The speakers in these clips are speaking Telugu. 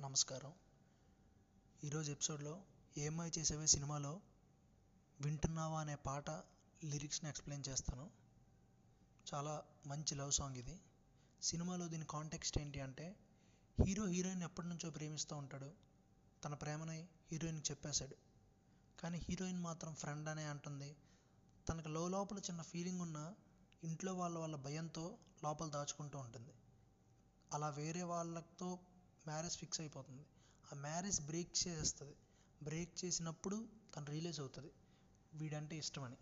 నమస్కారం. ఈరోజు ఎపిసోడ్లో ఏమై చేసేవే సినిమాలో వింటున్నావా అనే పాట లిరిక్స్ని ఎక్స్ప్లెయిన్ చేస్తాను. చాలా మంచి లవ్ సాంగ్ ఇది. సినిమాలో దీని కాంటెక్స్ట్ ఏంటి అంటే హీరో హీరోయిన్ ఎప్పటి నుంచో ప్రేమిస్తూ ఉంటాడు. తన ప్రేమని హీరోయిన్కి చెప్పేశాడు. కానీ హీరోయిన్ మాత్రం ఫ్రెండ్ అనే అంటుంది. తనకు లో లోపల చిన్న ఫీలింగ్ ఉన్న ఇంట్లో వాళ్ళ వాళ్ళ భయంతో లోపల దాచుకుంటూ ఉంటుంది. అలా వేరే వాళ్ళతో మ్యారేజ్ ఫిక్స్ అయిపోతుంది. ఆ మ్యారేజ్ బ్రేక్ చేస్తుంది. బ్రేక్ చేసినప్పుడు తను రియలైజ్ అవుతుంది. వీడంటే ఇష్టమని.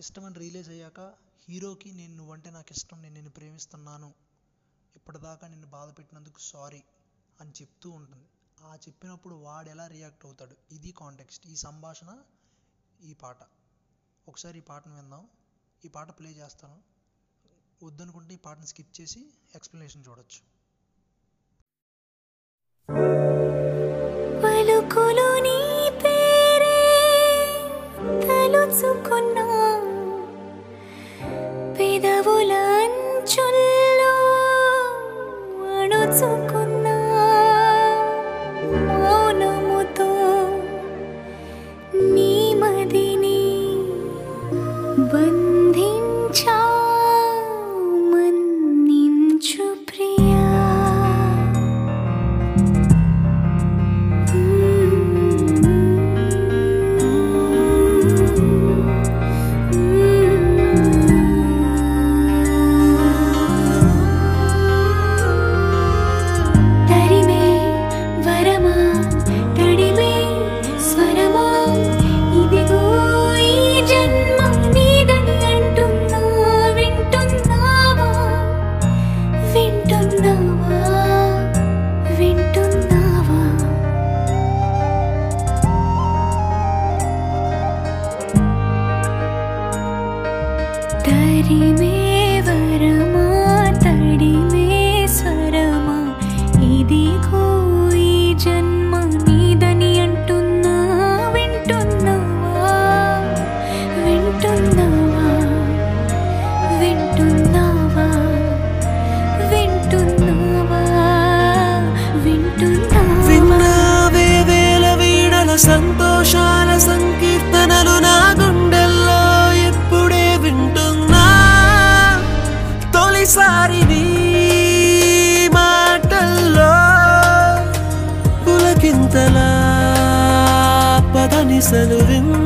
ఇష్టమని రియలైజ్ అయ్యాక హీరోకి నేను నువ్వంటే నాకు ఇష్టం నేను నిన్ను ప్రేమిస్తున్నాను. ఇప్పటిదాకా నిన్ను బాధ పెట్టినందుకు సారీ అని చెప్తూ ఉంటుంది. ఆ చెప్పినప్పుడు వాడు ఎలా రియాక్ట్ అవుతాడు? ఇది కాంటెక్స్ట్ ఈ సంభాషణ ఈ పాట. ఒకసారి ఈ పాటను విందాం. ఈ పాట ప్లే చేస్తాను. వద్దనుకుంటే ఈ పాటను స్కిప్ చేసి ఎక్స్ప్లెనేషన్ చూడొచ్చు. పలుకులు పదనిసలు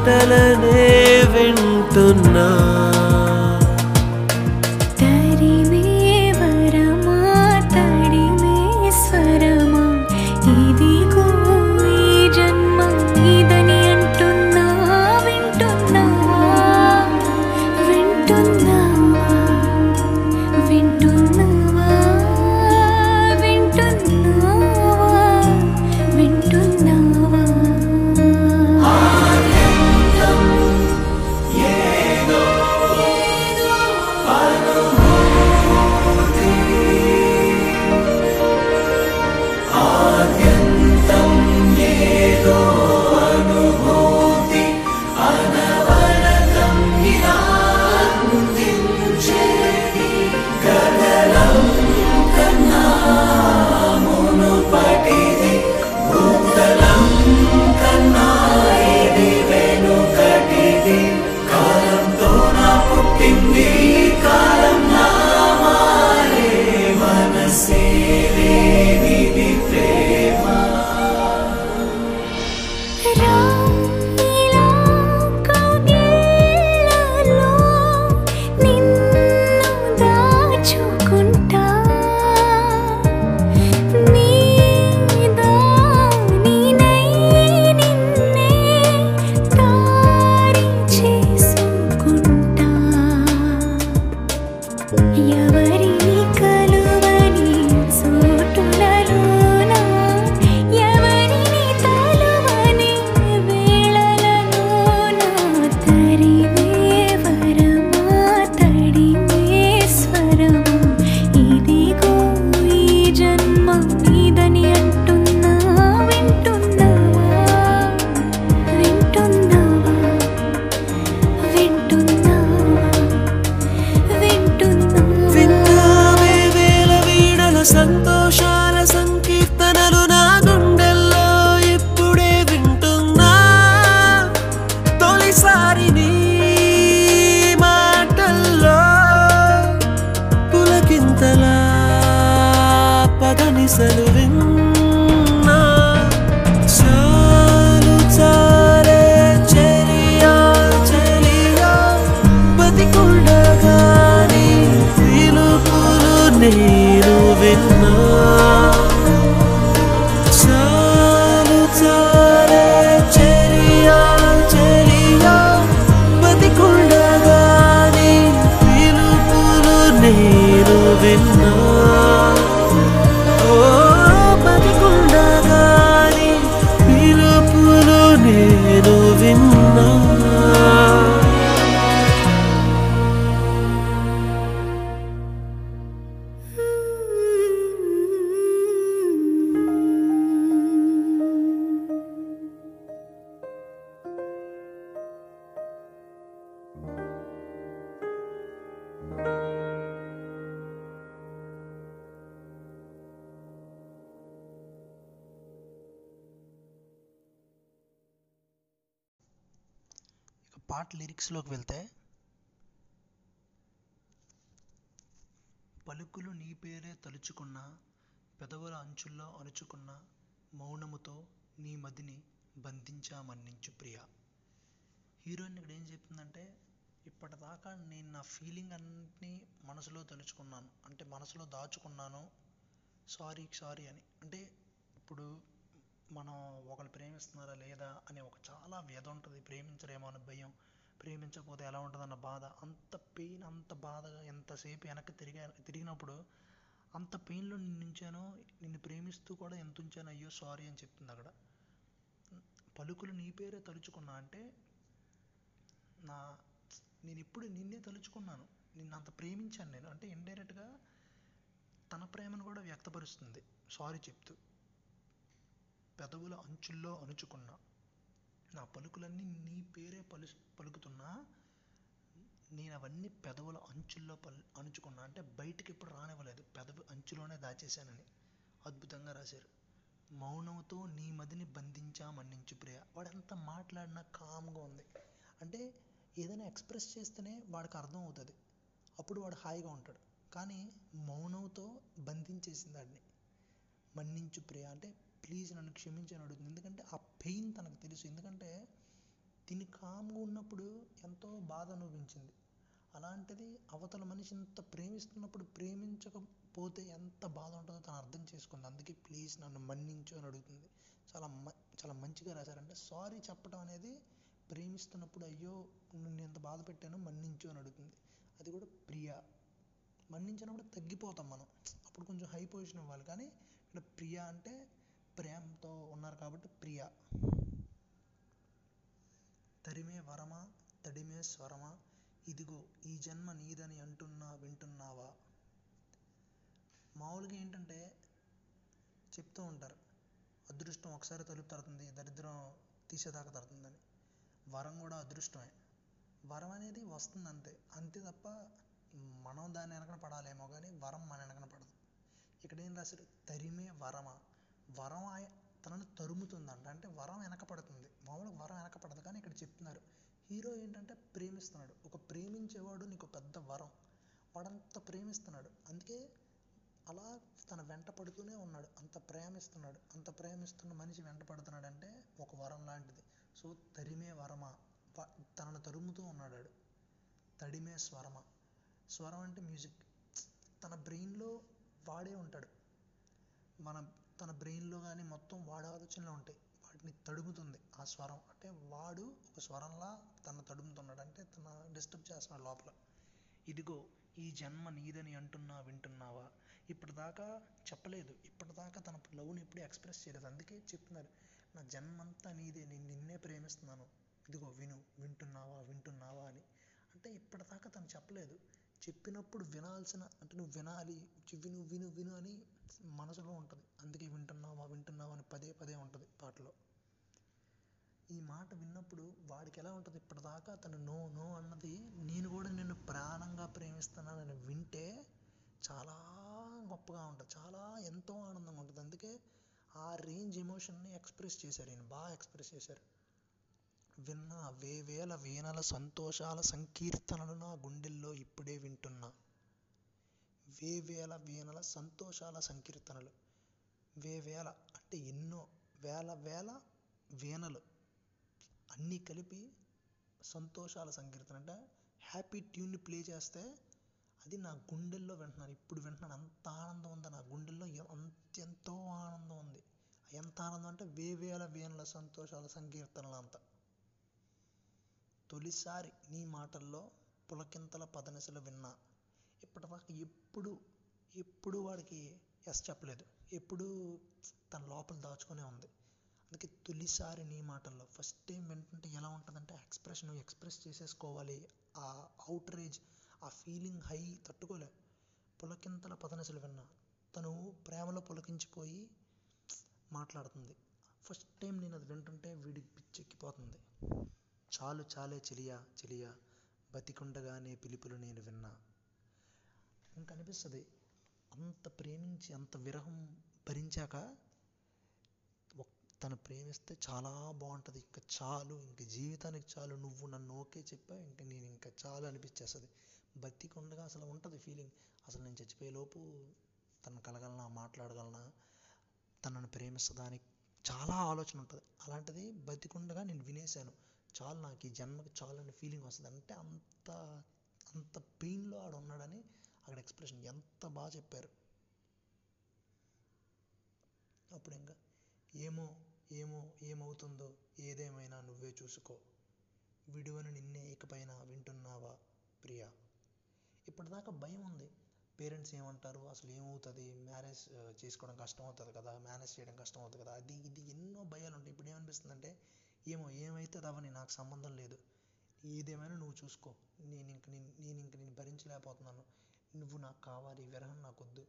మాటలనే వింటున్నా. పాట లిరిక్స్లోకి వెళ్తే పలుకులు నీ పేరే తలుచుకున్న పెదవుల అంచుల్లో అణుచుకున్న మౌనముతో నీ మదిని బంధించా మన్నించు ప్రియ. హీరోయిన్ ఇక్కడ ఏం చెప్తుందంటే ఇప్పటిదాకా నేను నా ఫీలింగ్ అన్నింటినీ మనసులో తలుచుకున్నాను. అంటే మనసులో దాచుకున్నాను. సారీ సారీ అని. అంటే ఇప్పుడు మనం ఒకరు ప్రేమిస్తున్నారా లేదా అనే ఒక చాలా వ్యధ ఉంటుంది. ప్రేమించరేమో అని భయం. ప్రేమించకపోతే ఎలా ఉంటుందన్న బాధ. అంత పెయిన్ అంత బాధగా ఎంతసేపు వెనక్కి తిరిగా తిరిగినప్పుడు అంత పెయిన్లో నిన్ను ఉంచాను నిన్ను ప్రేమిస్తూ కూడా ఎంత ఉంచాను అయ్యో సారీ అని చెప్తుంది అక్కడ. పలుకులు నీ పేరే తలుచుకున్నా అంటే నా నేను ఇప్పుడు నిన్నే తలుచుకున్నాను. నిన్ను అంత ప్రేమించాను నేను. అంటే ఇండైరెక్ట్గా తన ప్రేమను కూడా వ్యక్తపరుస్తుంది. సారీ చెప్తూ. పెదవుల అంచుల్లో అణుచుకున్నా. నా పలుకులన్నీ నీ పేరే పలు పలుకుతున్నా. నేను అవన్నీ పెదవుల అంచుల్లో పల్ అణుచుకున్నా. అంటే బయటికి ఎప్పుడు రానివ్వలేదు. పెదవి అంచులోనే దాచేశానని. అద్భుతంగా రాశారు. మౌనంతో నీ మదిని బంధించా మన్నించు ప్రియ. వాడు ఎంత మాట్లాడినా కామ్గా ఉంది. అంటే ఏదైనా ఎక్స్ప్రెస్ చేస్తేనే వాడికి అర్థం అవుతుంది. అప్పుడు వాడు హాయిగా ఉంటాడు. కానీ మౌనంతో బంధించేసింది వాడిని మన్నించు ప్రియ. అంటే ప్లీజ్ నన్ను క్షమించని అడుగుతుంది. ఎందుకంటే ఆ పెయిన్ తనకు తెలుసు. ఎందుకంటే తిని కామ్గా ఉన్నప్పుడు ఎంతో బాధ అనిపించింది అలాంటిది అవతల మనిషి ఇంత ప్రేమిస్తున్నప్పుడు ప్రేమించకపోతే ఎంత బాధ ఉంటుందో తను అర్థం చేసుకుంది. అందుకే ప్లీజ్ నన్ను మన్నించు అని అడుగుతుంది. చాలా మ చాలా మంచిగా రాశారంటే సారీ చెప్పడం అనేది ప్రేమిస్తున్నప్పుడు అయ్యో నేను ఎంత బాధ పెట్టానో మన్నించు అని అడుగుతుంది. అది కూడా ప్రియ. మన్నించినప్పుడు తగ్గిపోతాం మనం. అప్పుడు కొంచెం హై పొజిషన్ ఇవ్వాలి. కానీ ఇక్కడ ప్రియ అంటే ప్రేమతో ఉన్నారు కాబట్టి ప్రియ. తరిమే వరమా తడిమే స్వరమా ఇదిగో ఈ జన్మ నీదని అంటున్నా వింటున్నావా? మామూలుగా ఏంటంటే చెప్తూ ఉంటారు. అదృష్టం ఒకసారి తలుపు తడుతుంది దరిద్రం తీసేదాకా తడుతుందని వరం కూడా అదృష్టమే. వరం అనేది వస్తుంది అంతే. అంతే తప్ప మనం దాని వెనకన పడాలేమో కానీ వరం మన వెనకన పడదు. ఇక్కడ ఏం రాశారు? తరిమే వరమా. వరం ఆయ- తనను తరుముతుందంట. అంటే వరం వెనకపడుతుంది. మామూలుగా వరం వెనకపడదు కానీ ఇక్కడ చెప్తున్నారు. హీరో ఏంటంటే ప్రేమిస్తున్నాడు. ఒక ప్రేమించేవాడు నీకు పెద్ద వరం. వాడంత ప్రేమిస్తున్నాడు. అందుకే అలా తన వెంట పడుతూనే ఉన్నాడు. అంత ప్రేమిస్తున్నాడు. అంత ప్రేమిస్తున్న మనిషి వెంట పడుతున్నాడు అంటే ఒక వరం లాంటిది. సో తరిమే వరమా? వ- తనను తరుముతూ ఉన్నాడు తడిమే స్వరమ? స్వరం అంటే మ్యూజిక్. తన బ్రెయిన్లో వాడే ఉంటాడు. మన తన బ్రెయిన్లో కానీ మొత్తం వాడి ఆలోచనలు ఉంటాయి. వాటిని తడుముతుంది ఆ స్వరం. అంటే వాడు ఒక స్వరంలా తన తడుముతున్నాడు. అంటే తన డిస్టర్బ్ చేస్తున్నాడు లోపల. ఇదిగో ఈ జన్మ నీదని అంటున్నా వింటున్నావా? ఇప్పటిదాకా చెప్పలేదు. ఇప్పటిదాకా తన లవ్ని ఎప్పుడు ఎక్స్ప్రెస్ చేయలేదు. అందుకే చెప్తున్నారు నా జన్మంతా నీదే. నేను నిన్నే ప్రేమిస్తున్నాను. ఇదిగో విను. వింటున్నావా? వింటున్నావా అని. అంటే ఇప్పటిదాకా తను చెప్పలేదు. చెప్పినప్పుడు వినాల్సిన అంటే నువ్వు వినాలి విను విను విను అని మనసులో ఉంటుంది. అందుకే వింటున్నావా వింటున్నావా అని పదే పదే ఉంటుంది పాటలో. ఈ మాట విన్నప్పుడు వాడికి ఎలా ఉంటుంది? ఇప్పటిదాకా తను నో నో అన్నది నేను కూడా నిన్ను ప్రాణంగా ప్రేమిస్తున్నానని వింటే చాలా గొప్పగా ఉంటుంది చాలా ఎంతో ఆనందంగా ఉంటుంది. అందుకే ఆ రేంజ్ ఎమోషన్ని ఎక్స్ప్రెస్ చేశారు ఈయన బాగా ఎక్స్ప్రెస్ చేశారు. విన్న వేవేల వీణల సంతోషాల సంకీర్తనలు నా గుండెల్లో ఇప్పుడే వింటున్నా. వేవేల వీణల సంతోషాల సంకీర్తనలు. వేవేల అంటే ఎన్నో వేల వేల వీణలు. అన్నీ కలిపి సంతోషాల సంకీర్తన. అంటే హ్యాపీ ట్యూన్ని ప్లే చేస్తే అది నా గుండెల్లో వింటున్నాను. ఇప్పుడు వింటున్నాను. అంత ఆనందం ఉంది. నా గుండెల్లో అంత ఎంతో ఆనందం ఉంది. ఎంత ఆనందం అంటే వేవేల వీణల సంతోషాల సంకీర్తనలు అంతా. తొలిసారి నీ మాటల్లో పులకింతల పదనిసలు విన్నా. ఇప్పటివరకు ఎప్పుడు ఎప్పుడు వాడికి ఎస్ చెప్పలేదు. ఎప్పుడు తన లోపల దాచుకునే ఉంది. అందుకే తొలిసారి నీ మాటల్లో ఫస్ట్ టైం వింటుంటే ఎలా ఉంటుందంటే ఎక్స్ప్రెషన్ ఎక్స్ప్రెస్ చేసేసుకోవాలి. ఆ అవుట్రేజ్ ఆ ఫీలింగ్ హై తట్టుకోలే. పులకింతల పదనసలు విన్నా. తను ప్రేమలో పులకించిపోయి మాట్లాడుతుంది. ఫస్ట్ టైం నేను అది వింటుంటే వీడికి పిచ్చెక్కిపోతుంది. చాలు చాలే చెలియా చెలియా బతికుండగానే పిలుపులు నేను విన్నా. ఇంకా అనిపిస్తుంది అంత ప్రేమించి అంత విరహం భరించాక తను ప్రేమిస్తే చాలా బాగుంటుంది. ఇంకా చాలు ఇంక జీవితానికి చాలు నువ్వు నన్ను ఓకే చెప్పావు ఇంక నేను ఇంకా చాలు అనిపించేస్తుంది. బతికుండగా అసలు ఉంటుంది ఫీలింగ్. అసలు నేను చచ్చిపోయే లోపు తను కలగలనా మాట్లాడగలనా తనను ప్రేమిస్తుందా అని చాలా ఆలోచన ఉంటుంది. అలాంటిది బతికుండగా నేను వినేశాను. చాలు నాకు ఈ జన్మకి చాలు అనే ఫీలింగ్ వస్తుంది. అంటే అంత అంత పెయిన్లో ఆడు ఉన్నాడని అక్కడ ఎక్స్ప్రెషన్ ఎంత బాగా చెప్పారు. అప్పుడు ఇంకా ఏమో ఏమో ఏమవుతుందో ఏదేమైనా నువ్వే చూసుకో. విడువను నిన్నే ఇకపైన వింటున్నావా ప్రియా? ఇప్పటిదాకా భయం ఉంది. పేరెంట్స్ ఏమంటారు? అసలు ఏమవుతుంది? మ్యారేజ్ చేసుకోవడం కష్టం అవుతుంది కదా? మేనేజ్ చేయడం కష్టం అవుతుంది కదా? అది ఇది ఎన్నో భయాలు ఉంటాయి ఇప్పుడు ఏమనిపిస్తుంది అంటే ఏమో ఏమైతే అవని నాకు సంబంధం లేదు. ఏదేమైనా నువ్వు చూసుకో. నేను ఇంక నేను నేను ఇంక నేను భరించలేకపోతున్నాను. నువ్వు నాకు కావాలి విరహం నాకు వద్దు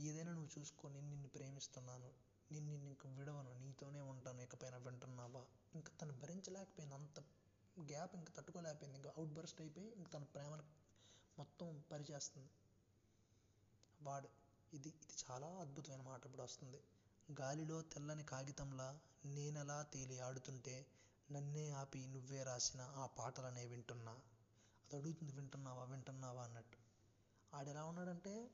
ఏదైనా నువ్వు చూసుకో నేను నిన్ను ప్రేమిస్తున్నాను. నేను నిన్ను ఇంక విడవను. నీతోనే ఉంటాను ఇకపైన వింటున్నావా? ఇంక తను భరించలేకపోయింది. అంత గ్యాప్ ఇంక తట్టుకోలేకపోయింది. ఇంకా అవుట్ బర్స్ట్ అయిపోయి ఇంక తన ప్రేమను మొత్తం పరిచేస్తుంది. వాడు. ఇది ఇది చాలా అద్భుతమైన మాట ఇప్పుడు వస్తుంది. గాలిలో తెల్లని కాగితంలా నేనెలా తేలి ఆడుతుంటే నన్నే ఆపి నువ్వే రాసిన ఆ పాటలనే వింటున్నా. అది అడుగుతుంది వింటున్నావా వింటున్నావా అన్నట్టు. ఆడెలా ఉన్నాడంటే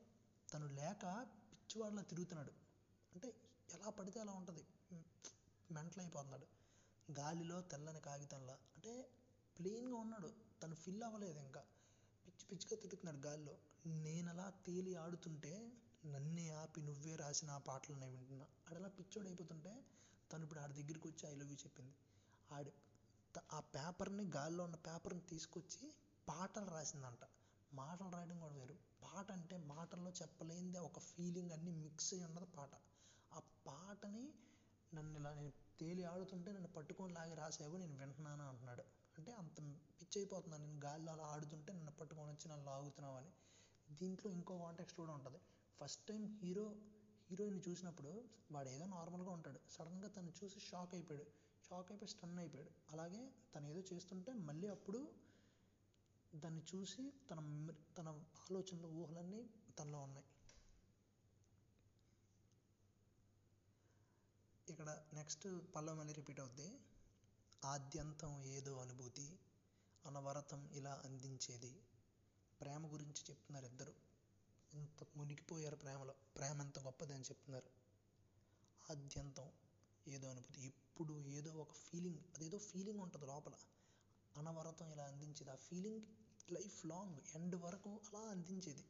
తను లేక పిచ్చివాడిలా తిరుగుతున్నాడు. అంటే ఎలా పడితే అలా ఉంటుంది. మెంటల్ అయిపోతున్నాడు. గాలిలో తెల్లని కాగితంలా. అంటే ప్లెయిన్గా ఉన్నాడు. తను ఫిల్ అవ్వలేదు ఇంకా. పిచ్చి పిచ్చిగా తిరుగుతున్నాడు గాలిలో. నేనలా తేలి ఆడుతుంటే నన్నే ఆపి నువ్వే రాసిన ఆ పాటలనే వింటున్నా. ఆడలా పిచ్చోడు అయిపోతుంటే తను ఇప్పుడు ఆడి దగ్గరికి వచ్చి ఐ లవ్ యూ చెప్పింది. ఆడి ఆ పేపర్ని గాల్లో ఉన్న పేపర్ని తీసుకొచ్చి పాటలు రాసిందంట. మాటలు రాయడం కూడా వేరు. పాట అంటే మాటల్లో చెప్పలేనిదే ఒక ఫీలింగ్ అన్నీ మిక్స్ అయి ఉన్నది పాట. ఆ పాటని నన్ను ఇలా నేను తేలి ఆడుతుంటే నన్ను పట్టుకొని లాగి రాసావు నేను వింటున్నాను అంటున్నాడు. అంటే అంత పిచ్చి అయిపోతున్నాను. నేను గాల్లో అలా ఆడుతుంటే నన్ను పట్టుకొని వచ్చి నన్ను లాగుతున్నావు అని. దీంట్లో ఇంకో కాంటెక్స్ట్ కూడా ఉంటుంది. ఫస్ట్ టైం హీరో హీరోయిన్ చూసినప్పుడు వాడు ఏదో నార్మల్గా ఉంటాడు. సడన్గా తను చూసి షాక్ అయిపోయాడు. షాక్ అయిపోయి స్టన్ అయిపోయాడు. అలాగే తను ఏదో చేస్తుంటే మళ్ళీ అప్పుడు దాన్ని చూసి తన తన ఆలోచనలు ఊహలన్నీ తనలో ఉన్నాయి. ఇక్కడ నెక్స్ట్ పల్లవి మళ్ళీ రిపీట్ అవుద్ది. ఆద్యంతం ఏదో అనుభూతి అనవరతం ఇలా అందించేది. ప్రేమ గురించి చెప్తున్నారు ఇద్దరు. ఇంత మునిగిపోయారు ప్రేమలో. ప్రేమ ఎంత గొప్పది అని చెప్తున్నారు. ఆద్యంతం ఏదో అనుభూతి. ఎప్పుడు ఏదో ఒక ఫీలింగ్ అదేదో ఫీలింగ్ ఉంటుంది లోపల. అనవరతం ఇలా అందించేది. ఆ ఫీలింగ్ లైఫ్ లాంగ్ ఎండ్ వరకు అలా అందించేది.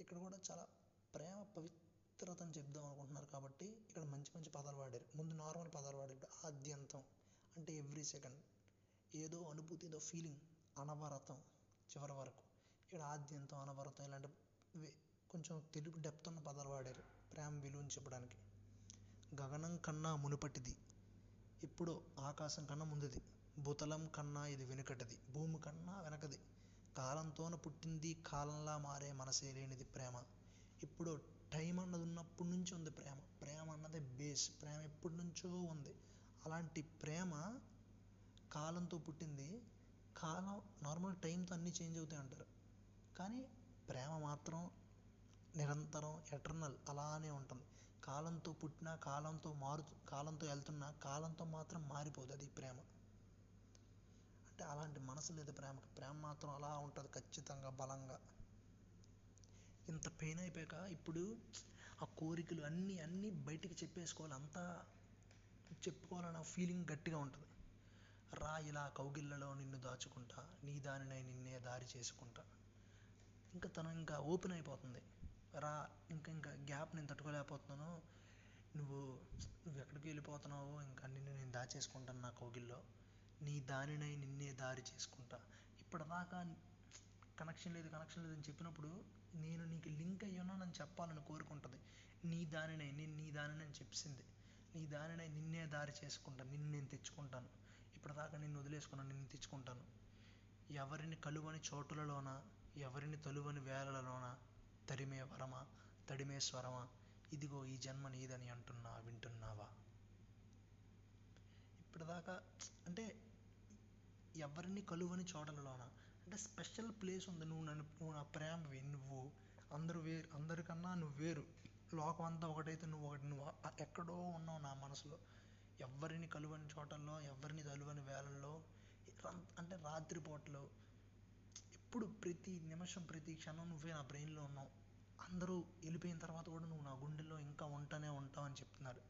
ఇక్కడ కూడా చాలా ప్రేమ పవిత్రతను చెప్దాం అనుకుంటున్నారు కాబట్టి ఇక్కడ మంచి మంచి పదాలు వాడారు. ముందు నార్మల్ పదాలు వాడారు. ఆద్యంతం అంటే ఎవ్రీ సెకండ్ ఏదో అనుభూతి ఏదో ఫీలింగ్ అనవరతం చివరి వరకు. ఇక్కడ ఆద్యంతం అనవరతం ఇలాంటి కొంచెం తెలుగు డెప్త్ ఉన్న పదాలు వాడారు. ప్రేమ విలువని చెప్పడానికి. గగనం కన్నా మునుపటిది. ఎప్పుడో ఆకాశం కన్నా ముందుది. భూతలం కన్నా ఇది వెనుకటిది. భూమి కన్నా వెనకది. కాలంతోన పుట్టింది కాలంలా మారే మనసే లేనిది ప్రేమ. ఇప్పుడు టైం అన్నది ఉన్నప్పటి నుంచి ఉంది ప్రేమ. ప్రేమ అన్నదే బేస్ ప్రేమ ఎప్పటి నుంచో ఉంది. అలాంటి ప్రేమ కాలంతో పుట్టింది. కాలం నార్మల్ టైంతో అన్నీ చేంజ్ అవుతాయి అంటారు. కానీ ప్రేమ మాత్రం నిరంతరం ఎటర్నల్ అలానే ఉంటుంది. కాలంతో పుట్టిన కాలంతో మారు కాలంతో వెళ్తున్నా కాలంతో మాత్రం మారిపోదు అది ప్రేమ. అంటే అలాంటి మనసు లేదు ప్రేమకి. ప్రేమ మాత్రం అలా ఉంటుంది ఖచ్చితంగా బలంగా. ఇంత పెయిన్ అయిపోయాక ఇప్పుడు ఆ కోరికలు అన్నీ అన్నీ బయటికి చెప్పేసుకోవాలి. అంతా చెప్పుకోవాలన్న ఫీలింగ్ గట్టిగా ఉంటుంది. రా ఇలా కౌగిళ్ళలో నిన్ను దాచుకుంటా నీ దానినై నిన్నే దారి చేసుకుంటా. ఇంకా తను ఇంకా ఓపెన్ అయిపోతుంది. రా ఇంకా ఇంకా గ్యాప్ నేను తట్టుకోలేకపోతున్నాను. నువ్వు నువ్వు ఎక్కడికి వెళ్ళిపోతున్నావో ఇంకా నిన్ను నేను దాచేసుకుంటాను నా కోగిల్లో. నీ దానినై నిన్నే దారి చేసుకుంటా. ఇప్పటిదాకా కనెక్షన్ లేదు కనెక్షన్ లేదని చెప్పినప్పుడు నేను నీకు లింక్ అయ్యి ఉన్నానని చెప్పాలని కోరుకుంటుంది. నీ దానినై నేను నీ దానిని చెప్పింది నీ దానినై నిన్నే దారి చేసుకుంటాను నిన్ను నేను తెచ్చుకుంటాను. ఇప్పటిదాకా నిన్ను వదిలేసుకున్నాను నిన్ను తెచ్చుకుంటాను. ఎవరిని కలువని చోటులలోన ఎవరిని తలువని వేళలలోన తరిమే వరమా తడిమే స్వరమా? ఇదిగో ఈ జన్మ నీదని అంటున్నా వింటున్నావా? ఇప్పటిదాకా అంటే ఎవరిని కలువని చోటలలోన అంటే స్పెషల్ ప్లేస్ ఉంది. నువ్వు నన్ను నువ్వు నా ప్రేమవి నువ్వు అందరు వేరు అందరికన్నా నువ్వు వేరు. లోకం అంతా ఒకటైతే నువ్వు ఒకటి. నువ్వు ఎక్కడో ఉన్నావు నా మనసులో. ఎవరిని కలువని చోటల్లో ఎవరిని తలువని వేళల్లో అంటే రాత్రిపూటలో ఇప్పుడు ప్రతి నిమిషం ప్రతి క్షణం నువ్వే నా బ్రెయిన్లో ఉన్నావు. అందరూ వెళ్ళిపోయిన తర్వాత కూడా నువ్వు నా గుండెల్లో ఇంకా ఉంటానే ఉంటావు అని చెప్తున్నారు.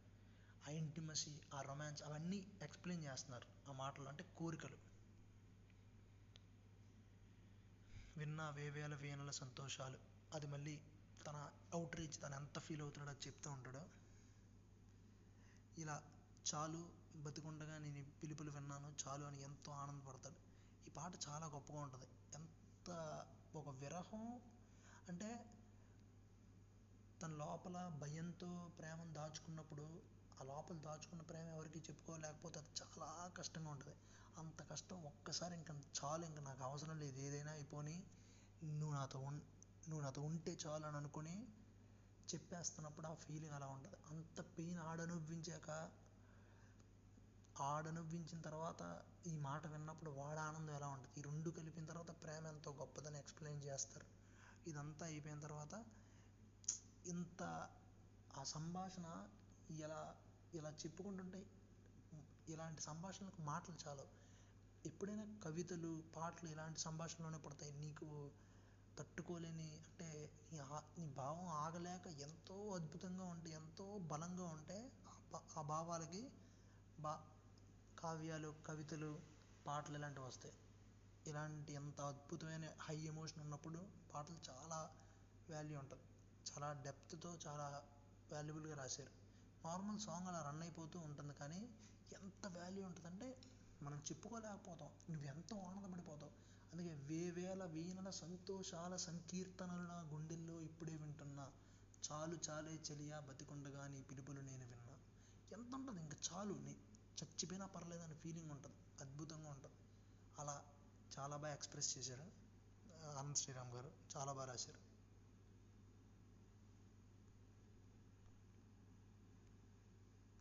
ఆ ఇంటిమసీ ఆ రొమాన్స్ అవన్నీ ఎక్స్ప్లెయిన్ చేస్తున్నారు ఆ మాటలు అంటే కోరికలు. విన్న వేవేల వీణల సంతోషాలు. అది మళ్ళీ తన అవుట్ రీచ్ తను ఎంత ఫీల్ అవుతున్నాడో చెప్తూ ఉంటాడు. ఇలా చాలు బతికుండగా నేను పిలుపులు విన్నాను చాలు అని ఎంతో ఆనందపడతాడు. ఈ పాట చాలా గొప్పగా ఉంటుంది. ఒక విరహం? అంటే తన లోపల భయంతో ప్రేమను దాచుకున్నప్పుడు ఆ లోపల దాచుకున్న ప్రేమ ఎవరికి చెప్పుకోలేకపోతే అది చాలా కష్టంగా ఉంటుంది. అంత కష్టం ఒక్కసారి ఇంకా చాలు ఇంకా నాకు అవసరం లేదు. ఏదైనా అయిపోని నువ్వు నాతో ఉన్ నువ్వు నాతో ఉంటే చాలు అని అనుకుని చెప్పేస్తున్నప్పుడు ఆ ఫీలింగ్ అలా ఉంటుంది. అంత పెయిన్ ఆడనుభవించాక ఆడనువ్వించిన తర్వాత ఈ మాట విన్నప్పుడు వాడ ఆనందం ఎలా ఉంటుంది? ఈ రెండు కలిపిన తర్వాత ప్రేమ ఎంతో గొప్పదని ఎక్స్ప్లెయిన్ చేస్తారు. ఇదంతా అయిపోయిన తర్వాత ఇంత ఆ సంభాషణ ఇలా ఇలా చెప్పుకుంటుంటే ఇలాంటి సంభాషణలకు మాటలు చాలు. ఎప్పుడైనా కవితలు పాటలు ఇలాంటి సంభాషణలోనే పడతాయి. నీకు తట్టుకోలేని అంటే నీ ఆ నీ భావం ఆగలేక ఎంతో అద్భుతంగా ఉంటే ఎంతో బలంగా ఉంటే ఆ భా- ఆ భావాలకి బా కావ్యాలు కవితలు పాటలు ఇలాంటివి వస్తాయి. ఇలాంటి ఎంత అద్భుతమైన హై ఎమోషన్ ఉన్నప్పుడు పాటలు చాలా వాల్యూ ఉంటుంది చాలా డెప్త్తో చాలా వాల్యుబుల్గా రాశారు. నార్మల్ సాంగ్ అలా రన్ అయిపోతూ ఉంటుంది కానీ ఎంత వాల్యూ ఉంటుందంటే మనం చెప్పుకోలేకపోతాం. నువ్వు ఎంతో ఆనందపడిపోతావు? అందుకే వేవేల వీణల సంతోషాల సంకీర్తనలు నా గుండెల్లో ఇప్పుడే వింటున్నా. చాలు చాలే చెలియా బతికుండగా నీ పిలుపులు నేను విన్నా. ఎంత ఉంటుంది? ఇంకా చాలు నీ చచ్చిపోయినా పర్లేదని ఫీలింగ్ ఉంటుంది అద్భుతంగా ఉంటుంది. అలా చాలా బాగా ఎక్స్ప్రెస్ చేశారు. ఆనంద్ శ్రీరామ్ గారు చాలా బాగా రాశారు.